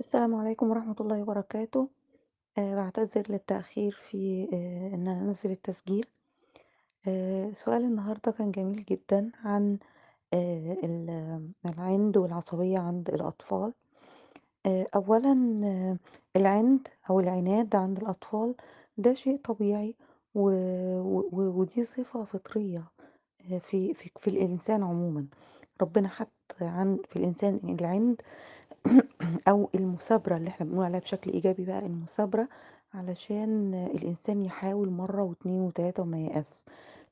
السلام عليكم ورحمة الله وبركاته. آه بعتذر للتأخير في آه إن أنا أنزل التسجيل. آه سؤال النهاردة كان جميل جدا عن ال- العند والعصبية عند الأطفال. آه أولا آه العند أو العناد عند الأطفال ده شيء طبيعي. و... و- ودي صفة فطرية آه في في في الإنسان عموما. ربنا حط عن في الإنسان العند أو المثابرة اللي إحنا بنقول عليها بشكل إيجابي بقى المثابرة علشان الإنسان يحاول مرة واتنين وتلاتة وما ييأس.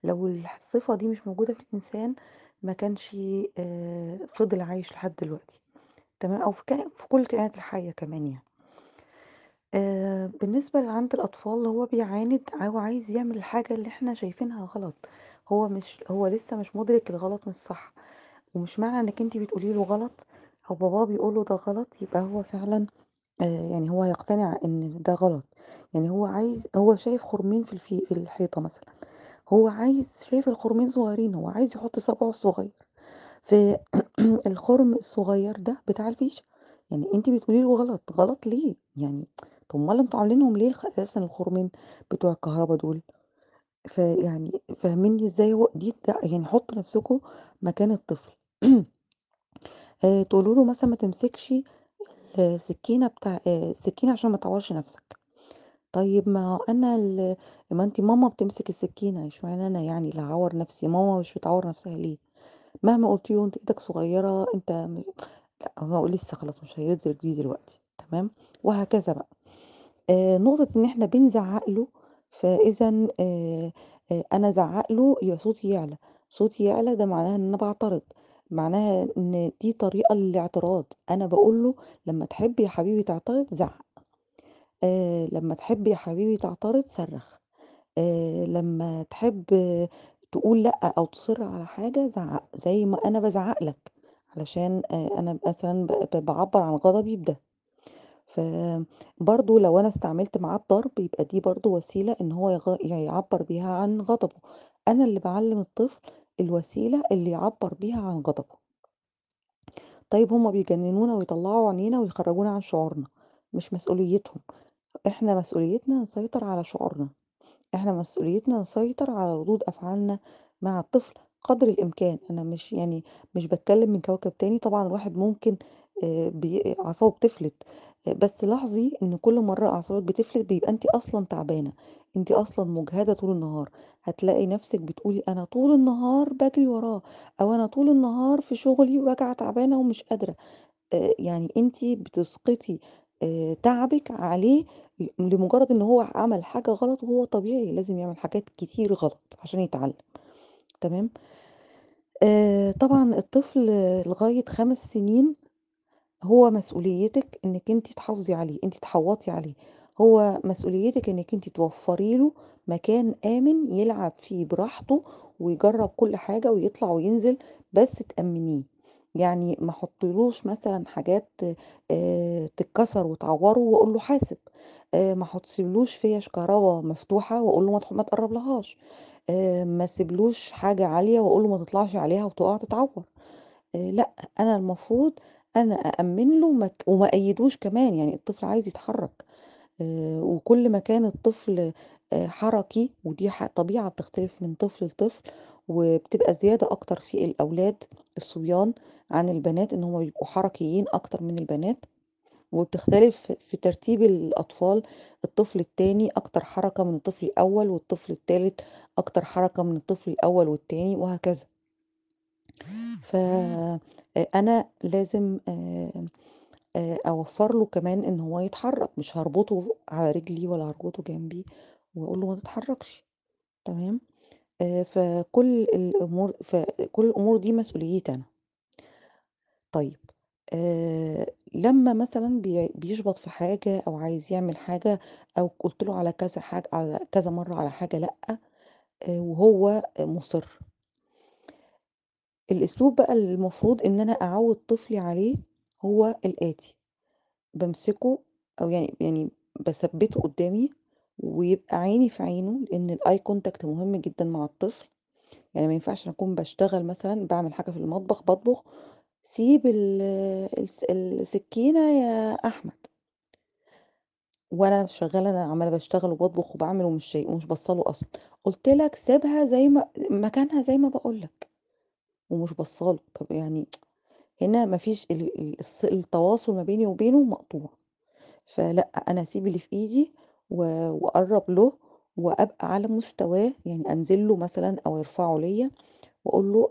لو الصفة دي مش موجودة في الإنسان ما كانش آه، فضل عايش لحد دلوقتي. تمام؟ أو في, في كل الكائنات الحية كمان يعني. آه، بالنسبة لعند الأطفال هو بيعاند أو عايز يعمل الحاجة اللي إحنا شايفينها غلط. هو مش هو لسه مش مدرك الغلط من الصح ومش معنى إنك أنتي بتقولي له غلط. أو باباه بيقول له ده غلط يبقى هو فعلا آه، يعني هو يقتنع إن ده غلط. يعني هو عايز هو شايف خرمين في الفي في الحيطة مثلا. هو عايز شايف الخرمين صغيرين هو عايز يحط صبعه الصغير. في الخرم الصغير ده بتاع الفيشة يعني انت بتقولي له غلط. غلط ليه؟ يعني طب امال أنتوا عاملينهم ليه أساسا الخرمين بتوع الكهرباء دول؟ فيعني فاهميني إزاي هو دي يعني حط نفسكم مكان الطفل. تقولوا له مثلا ما تمسكش السكينة بتاع السكينة عشان ما تعورش نفسك. طيب ما أنا ال... ما انت ماما بتمسك السكينة اشمعنى أنا يعني اللي هعور نفسي؟ ماما مش بتعور نفسها ليه؟ مهما قلت له انت إيدك صغيرة أنت م- لأ هو لسه خلاص مش هيدرك دي دلوقتي تمام؟ وهكذا بقى. آه نقطة إن إحنا بنزعق له فإذا آه آه أنا زعق له يبقى صوتي يعلى. صوتي يعلى ده معناها إن أنا بعترض. معناها إن دي طريقة للاعتراض أنا بقول له لما تحب يا حبيبي تعترض زعق آه لما تحب يا حبيبي تعترض صرخ آآ لمّا تحب تقول لأ أو تصِر على حاجة زعّق، زي ما أنا بازعّق لك، علشان آآ أنا مثلًا ب ب باعبّر عن غضبي بده. فبرضه لو أنا استعملت معاه الضرب يبقى دي برضه وسيلة إن هو يعبّر بيها عن غضبه. أنا اللي باعلّم الطفل الوسيلة اللي يعبّر بيها عن غضبه. طيب هُم بيجننونا ويطلّعوا عينينا ويخرّجونا عن شعورنا، مش مسؤوليتهم، إحنا مسؤوليتنا نسيطر على شعورنا. إحنا مسؤوليتنا نسيطر على ردود أفعالنا مع الطفل قدر الإمكان أنا مش يعني مش بتكلم من كوكب تاني طبعا الواحد ممكن آه، أعصابه بتفلت بس لاحظي إن كل مرة أعصابك بتفلت بيبقى أنت أصلا تعبانة أنت أصلا مجهدة طول النهار. هتلاقي نفسك بتقولي أنا طول النهار بجري وراه أو أنا طول النهار في شغلي وراجعة تعبانة ومش قادرة. يعني أنتِ بتسقطي تعبِك عليه لمجرد إن هو عمل حاجة غلط وهو طبيعي لازم يعمل حاجات كتير غلط عشان يتعلم، تمام؟ طبعًا الطفل لغاية 5 سنين هو مسؤوليتِك إنِّك أنتِ تحافظي عليه، أنتِ تحوّطي عليه، هو مسؤوليتِك إنِّك أنتِ توفّري له مكان آمن يلعب فيه براحته ويجرّب كل حاجة ويطلع وينزل، بس تأمّنيه، يعني ما احطّلوش مثلًا حاجات آآ تتكسر وتعوّره وأقول له حاسب، آآ ما احطّلوش فيَش كهربا مفتوحة وأقول له ما تح ما تقرّبلهاش، آآ ما اسيبلوش حاجة عالية وأقول له ما تطلعش عليها وتُقع تتعوّر. لأ، أنا المفروض أنا أأمِّن له مك وما أقيّدوش كمان، يعني الطفل عايز يتحرّك وكل ما كان الطفل حركي ودي طبيعة بتختلف من طفل لطفل، وبتبقى زيادة أكتر في الأولاد الصبيان عن البنات، إن هُم بيبقوا حركيين أكتر من البنات، وبتختلف في ترتيب الأطفال، الطفل التاني أكتر حركة من الطفل الأول، والطفل التالت أكتر حركة من الطفل الأول والتاني وهكذا. ف أ أنا لازم آآ آآ أوفّر له كمان إن هو يتحرّك، مش هاربطه على رجلي ولا هاربطه جنبي وأقول له ما تتحرّكش، تمام؟ فكل الأمور فكل الأمور دي مسؤوليتي أنا. طيب آآ لمّا مثلًا بي بيشبط في حاجة أو عايز يعمل حاجة أو قُلت له على كذا حاجة على كذا مرّة على حاجة لأ، آآ وهو مُصِر. الأسلوب بقى اللي المفروض إن أنا أعوّد طفلي عليه هو الآتي: بامسكه أو يعني يعني باثبّته قدّامي ويبقى عيني في عينه، لإن الeye contact مهم جدًا مع الطفل، يعني ما ينفعش أكون باشتغل مثلًا باعمل حاجة في المطبخ باطبخ سيب ال الس السكينة يا أحمد. وأنا شغّالة أنا عمّالة باشتغل وباطبخ وباعمل ومش شاي ومش باصّة له أصلًا، قُلت لك سيبها زي ما مكانها زي ما باقول لك، ومش باصّة له، طَب يعني هنا ما فيش ال ال الص التواصل ما بيني وبينه مقطوع، فلأ أنا أسيب اللي في إيدي و وأقرّب له وأبقى على مستواه، يعني أنزل له مثلًا أو أرفعه ليّا وأقول له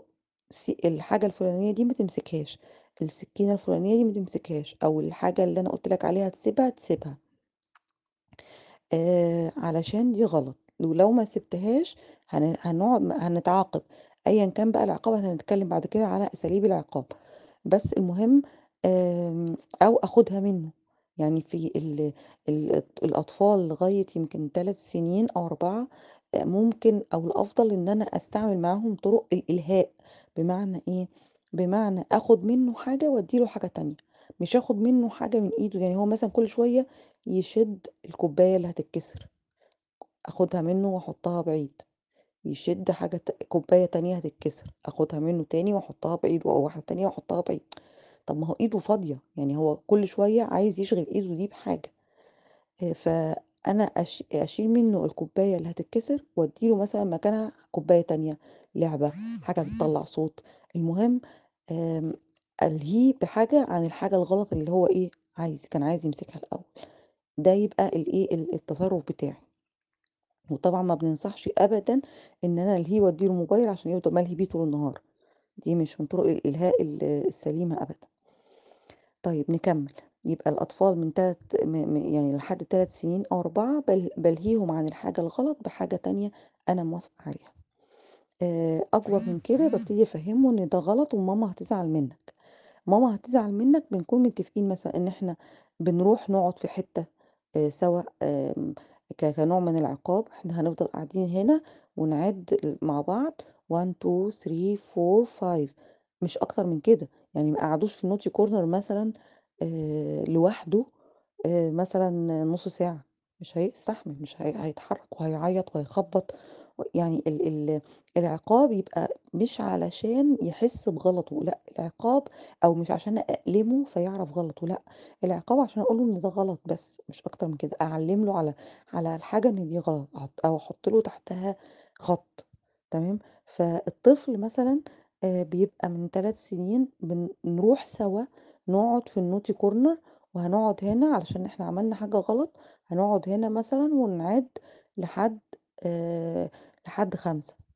س الحاجة الفلانية دي ما تمسكهاش، السكينة الفلانية دي ما تمسكهاش، أو الحاجة اللي أنا قُلت لك عليها تسيبها، تسيبها. آآ علشان دي غلط، ولو ما سِبتهاش هن هنقعد هنتعاقب، أيًا كان بقى العقاب هنتكلم بعد كده على أساليب العقاب، بس المهم آمم أو آخُدها منّه، يعني في ال ال الأطفال لغاية يمكن 3 سنين أو 4 آآ ممكن أو الأفضل إن أنا أستعمل معاهم طُرق الإلهاء، بمعنى إيه، بمعنى آخُد منّه حاجة وأدّي له حاجة تانية، مش آخُد منّه حاجة من إيده، يعني هو مثلًا كل شوية يشِد الكوباية اللي هتتكسر، آخُدها منّه وأحطّها بعيد، يشِد حاجة كوباية تانية هتتكسر، آخُدها منّه تاني وأحطّها بعيد، وواحدة تانية وأحطّها بعيد، طَب ما هو إيده فاضية، يعني هو كل شوية عايز يشغِل إيده دي بحاجة، آآ فأنا أش أشيل منّه الكوباية اللي هتتكسر وأدّي له مثلًا مكانها كوباية تانية، لعبة، حاجة بتطلّع صوت، المهم ألهيه بحاجة عن الحاجة الغلط اللي هو إيه، عايز كان عايز يمسكها الأول. ده يبقى الإيه، ال التصرُّف بتاعي. وطبعًا ما بننصحش أبدًا إن أنا ألهيه وأدّي له موبايل عشان يفضل ملهي بيه طول النهار، دي مش من طُرق الإلهاء ال السليمة أبدًا. طيب نكمّل، يبقى الأطفال من 3 م م يعني لحد 3 سنين أو 4 بال بالهيهم عن الحاجة الغلط بحاجة تانية أنا موافقة عليها. آآ أكبر من كده بابتدي أفهّمه إن ده غلط وماما هتزعل منّك. ماما هتزعل منك بنكون متفقين مثلًا إن إحنا بنروح نقعد في حتة آآ سوا آمم ك كنوع من العقاب، إحنا هنفضل قاعدين هنا ونعد مع بعض. 1، 2، 3، 4، 5 مش أكتر من كده، يعني ما قعدوش في النوتي كورنر مثلًا آآ لوحده آآ مثلًا نُص ساعة، مش هيستحمل، مش هي هيتحرك وهيعيط وهيخبط. يعني ال ال العقاب يبقى مش علشان يحس بغلطه، لأ العقاب أو مش عشان أألمه فيعرف غلطه، لأ، العقاب عشان أقول له إن ده غلط بس مش أكتر من كده، أعلّم له على على الحاجة إن دي غلط، أو أحط له تحتها خط، تمام؟ فالطفل مثلًا آآ بيبقى من 3 سنين بن نروح سوا نقعد في النوتي كورنر وهنقعد هنا علشان إحنا عملنا حاجة غلط، هنقعد هنا مثلًا ونعد لحد آآ لحد 5.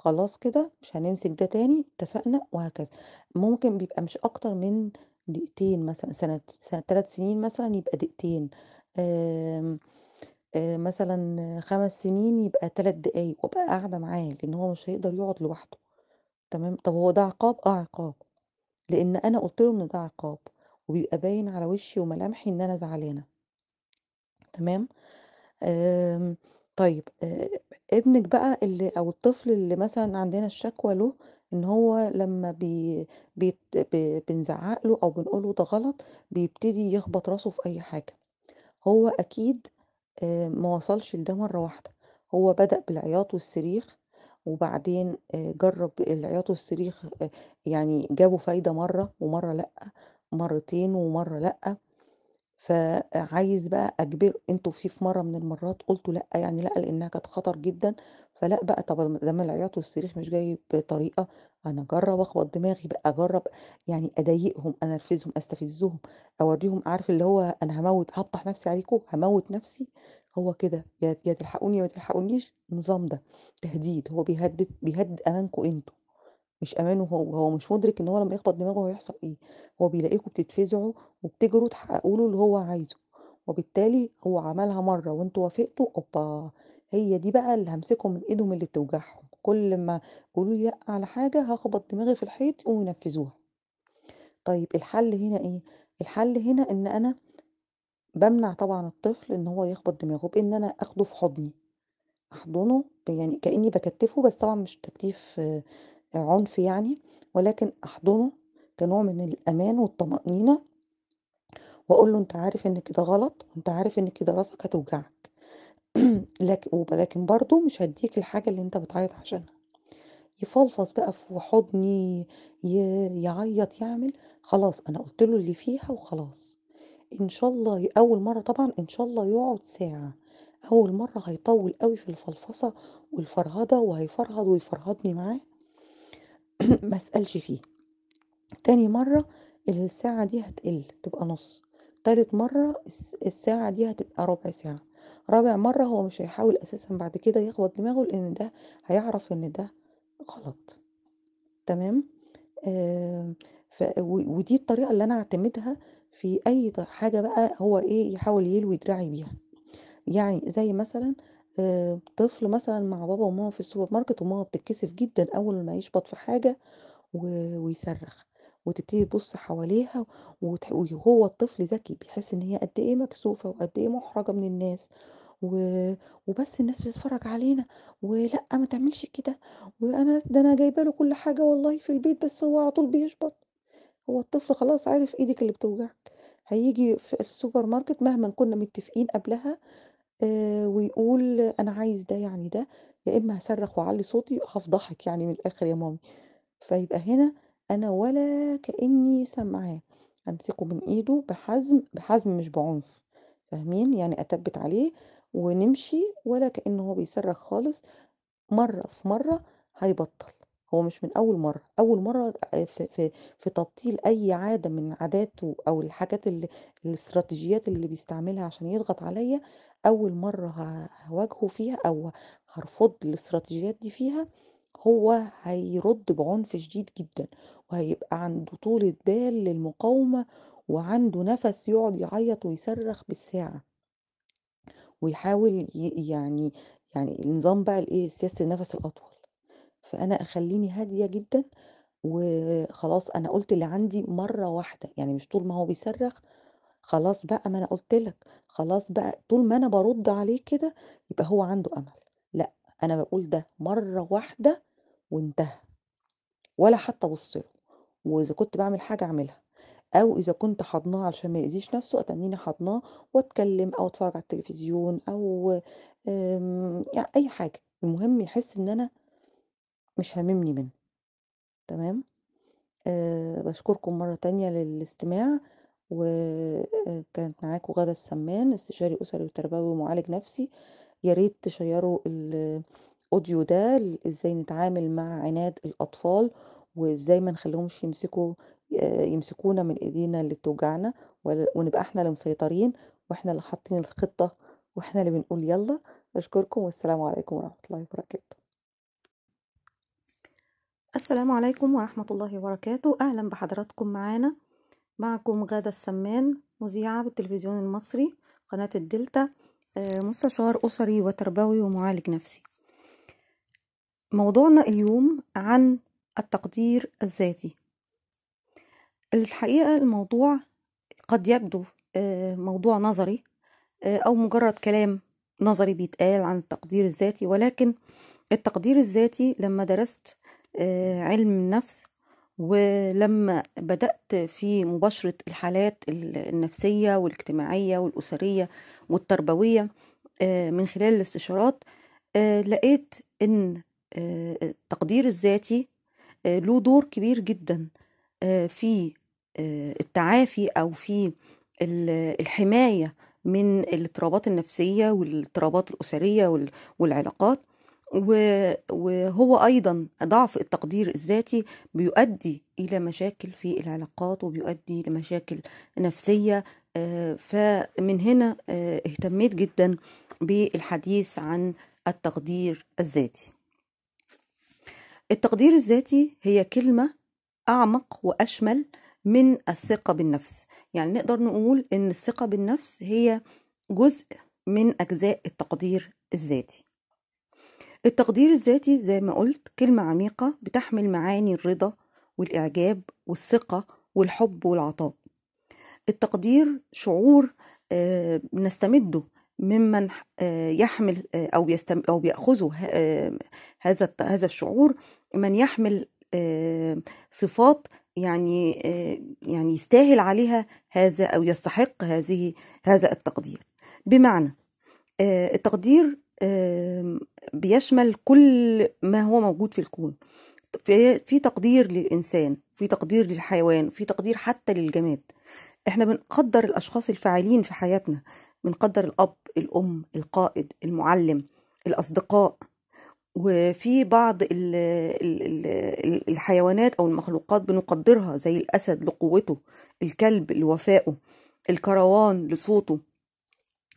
خلاص كده مش هنمسك ده تاني اتفقنا وهكذا. ممكن بيبقى مش أكتر من دقيقتين مثلا سنة سنة 3 سنين مثلا يبقى دقيقتين. آم، آه، مثلا خمس سنين يبقى ثلاث دقايق وأبقى قاعدة معاه لأن هو مش هيقدر يقعد لوحده. تمام؟ طب هو ده عقاب؟ آه عقاب. لأن أنا قلت له إن ده عقاب وبيبقى باين على وشي وملامحي إن أنا زعلانة. تمام؟ آمم، طيب ابنِك بقى اللي أو الطفل اللي مثلًا عندنا الشكوى له إن هو لمّا بي بيت بنزعّق له أو بنقول له ده غلط، بيبتدي يخبط راسه في أي حاجة، هو أكيد ما وصلش لده مرّة واحدة، هو بدأ بالعياط والصريخ، وبعدين جرّب العياط والصريخ يعني جابوا فايدة مرّة ومرّة لأ، مرّتين ومرّة لأ. فعايز بقى أجبره. أنتم في مرة من المرات قلتوا لأ يعني لأ لأنها كانت خطر جدًا، فلأ بقى طب دام العياط والصريخ مش جاي بطريقة، أنا أجرّب أخبط دماغي بقى، أجرّب يعني أضايقهم، أنرفزهم، أستفزهم، أورّيهم عارف اللي هو أنا هاموت هافضح نفسي عليكم، هاموت نفسي، هو كده يا يا تلحقوني يا ما تلحقونيش، النظام ده، تهديد، هو بيهدد بيهدد أمانكم أنتم. مش أمانه هو، هو مش مُدرك إن هو لمّا يخبط دماغه هيحصل إيه، هو بيلاقيكم بتتفزعوا وبتجروا تحققوا له اللي هو عايزه، وبالتالي هو عملها مرّة وأنتم وافقتوا، أوبا! هي دي بقى اللي هامسكهم من إيدهم اللي بتوجعهم، كل ما يقولوا لي لأ على حاجة هاخبط دماغي في الحيط يقوموا ينفذوها. طيب الحل هنا إيه؟ الحل هنا إن أنا بامنع طبعًا الطفل إن هو يخبط دماغه بإن أنا آخده في حضني. أحضنه يعني كأني باكتّفه بس طبعًا مش تكتيف عنف يعني، ولكن أحضنه كنوع من الأمان والطمأنينة، وأقول له أنت عارف إن كده غلط، وأنت عارف إن كده راسك هتوجعك، لكن برضه مش هادّيك الحاجة اللي أنت بتعيط عشانها، يفلفظ بقى في حضني يعيط يعمل خلاص أنا قلت له اللي فيها وخلاص. إن شاء الله أول مرة طبعا إن شاء الله يقعد ساعة. أول مرة هيطول قوي في الفلفصة والفرهدة وهيفرهد ويفرهدني معاه. ما أسألش فيه. تاني مرة الساعة دي هتقل تبقى نص. تالت مرة الس- الساعة دي هتبقى ربع ساعة. رابع مرة هو مش هيحاول أساسا بعد كده يخبط دماغه لأن ده هيعرف إن ده غلط. تمام؟ آه ف ودي الطريقة اللي أنا أعتمدها في أي حاجة بقى هو إيه يحاول يلوي دراعي بيها. يعني زي مثلا آه طفل مثلا مع بابا وماما في السوبر ماركت وماما بتتكسف جدا أول ما يشبط في حاجة ويصرخ وتبتدي تبص حواليها وهو الطفل ذكي بيحس إن هي قد إيه مكسوفة وقد إيه محرجة من الناس و... وبس الناس بتتفرج علينا ولا ما تعملش كده وأنا ده أنا جايبة له كل حاجة والله في البيت بس هو على طول بيشبط. هو الطفل خلاص عارف إيدك اللي بتوجعك. هيجي في السوبر ماركت مهما كنا متفقين قبلها آه ويقول أنا عايز ده يعني ده يا إما هصرخ وأعلي صوتي هفضحك يعني من الآخر يا مامي. فيبقى هنا أنا ولا كأني سامعاه. أمسكه من إيده بحزم بحزم مش بعنف. فاهمين؟ يعني أتبت عليه ونمشي ولا كأنه هو بيصرخ خالص. مرة في مرة هيبطل. هو مش من أول مرة. أول مرة آه، في, في, في تبطيل أي عادة من عاداته أو الحاجات اللي الاستراتيجيات اللي بيستعملها عشان يضغط عليا أول مرة هواجهه فيها أو هرفض الاستراتيجيات دي فيها هو هيرد بعنف شديد جدا وهيبقى عنده طولة بال للمقاومة وعنده نفس يقعد يعيط ويصرخ بالساعة. ويحاول يعني يعني النظام بقى الإيه سياسة النفس الأطول. فأنا أخليني هادية جدا وخلاص أنا قلت اللي عندي مرة واحدة يعني مش طول ما هو بيصرخ خلاص بقى ما أنا قلت لك خلاص بقى طول ما أنا برد عليه كده يبقى هو عنده أمل. لأ أنا بقول ده مرة واحدة وانتهى. ولا حتى أبص له. وإذا كنت بعمل حاجة أعملها. أو إذا كنت حضناه علشان ما يأذيش نفسه أتنيني حضناه وأتكلم أو أتفرج على التلفزيون أو أم، يعني أي حاجة. المهم يحس إن أنا مش هاممني منه. تمام؟ أه بشكركم مرة تانية للاستماع. وكانت معاكم غادة السمان استشاري أسري وتربوي ومعالج نفسي. يا ريت تشيروا الأوديو ده إزاي نتعامل مع عناد الأطفال وإزاي ما نخليهمش يمسكوا آه، يمسكونا من إيدينا اللي بتوجعنا ونبقى إحنا اللي مسيطرين وإحنا اللي حاطين الخطة وإحنا اللي بنقول يلا. أشكركم والسلام عليكم ورحمة الله وبركاته. السلام عليكم ورحمة الله وبركاته. أهلا بحضراتكم معانا. معكم غادة السمان مذيعة بالتلفزيون المصري قناة الدلتا آه، مستشار أسري وتربوي ومعالج نفسي. موضوعنا اليوم عن التقدير الذاتي. الحقيقة الموضوع قد يبدو آه، موضوع نظري آه، أو مجرد كلام نظري بيتقال عن التقدير الذاتي ولكن التقدير الذاتي لما درست علم النفس ولما بدأت في مباشرة الحالات ال- النفسية والاجتماعية والأسرية والتربوية آه، من خلال الاستشارات آه، لقيت إن آه، التقدير الذاتي له دور كبير جدا في التعافي أو في ال- الحماية من الاضطرابات النفسية والاضطرابات الأسرية وال- والعلاقات. وهو أيضا ضعف التقدير الذاتي بيؤدي إلى مشاكل في العلاقات وبيؤدي لمشاكل نفسية آه، فمن هنا آه، اهتميت جدا بالحديث عن التقدير الذاتي. التقدير الذاتي هي كلمة أعمق وأشمل من الثقة بالنفس. يعني نقدر نقول إن الثقة بالنفس هي جزء من أجزاء التقدير الذاتي. التقدير الذاتي زي ما قلت كلمة عميقة بتحمل معاني الرضا والإعجاب والثقة والحب والعطاء. التقدير شعور آه، نستمده ممن آه، يحمل آه، أو يستم أو بيأخذه هذا هذا الشعور من يحمل صفات يعني يعني يستاهل عليها هذا أو يستحق هذه هذا التقدير. بمعنى التقدير بيشمل كل ما هو موجود في الكون. في تقدير للإنسان في تقدير للحيوان في تقدير حتى للجماد. إحنا بنقدر الأشخاص الفاعلين في حياتنا. بنقدر الأب الأم القائد المعلم الأصدقاء. وفي بعض ال ال ال الحيوانات أو المخلوقات بنقدرها زي الأسد لقوته الكلب لوفائه الكروان لصوته.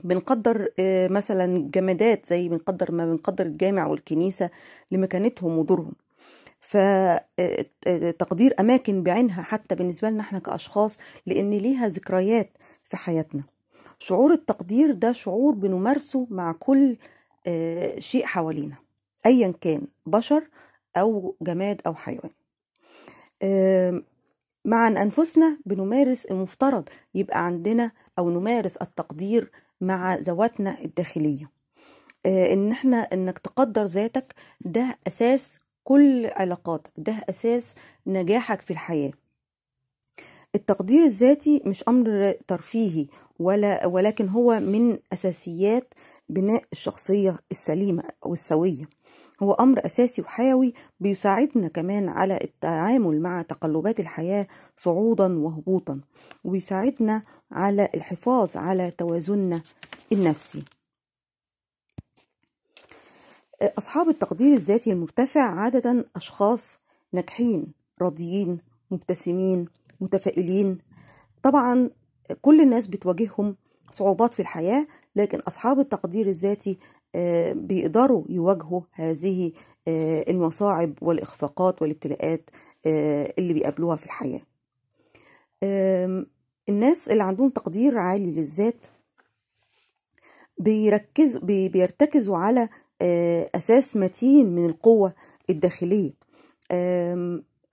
بنقدر آه، مثلا جمادات زي بنقدر ما بنقدر الجامع والكنيسة لمكانتهم ودورهم. فتقدير أماكن بعينها حتى بالنسبة لنا إحنا كأشخاص لأن ليها ذكريات في حياتنا. شعور التقدير ده شعور بنمارسه مع كل آه، شيء حوالينا أيا كان بشر أو جماد أو حيوان. مع أنفسنا بنمارس المفترض يبقى عندنا أو نمارس التقدير مع ذواتنا الداخلية. آه، إن إحنا إنك تقدر ذاتك ده أساس كل علاقاتك ده أساس نجاحك في الحياة. التقدير الذاتي مش أمر ترفيهي ولا ولكن هو من أساسيات بناء الشخصية السليمة أو السوية هو أمر أساسي وحيوي بيساعدنا كمان على التعامل مع تقلبات الحياة صعودا وهبوطا وبيساعدنا على الحفاظ على توازننا النفسي أصحاب التقدير الذاتي المرتفع عادة أشخاص ناجحين راضيين مبتسمين متفائلين. طبعا كل الناس بتواجههم صعوبات في الحياة لكن أصحاب التقدير الذاتي آه، بيقدروا يواجهوا هذه آه، المصاعب والإخفاقات والابتلاءات آه، اللي بيقابلوها في الحياة. الناس اللي عندهم تقدير عالي للذات بيركزوا بي- بيرتكزوا على آه، أساس متين من القوة الداخلية.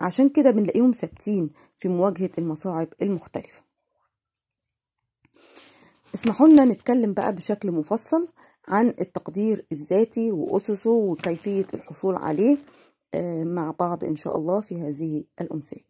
عشان كده بنلاقيهم ثابتين في مواجهة المصاعب المختلفة. اسمحوا لنا نتكلم بقى بشكل مفصل عن التقدير الذاتي وأسسه وكيفية الحصول عليه آه، مع بعض إن شاء الله في هذه الأمسية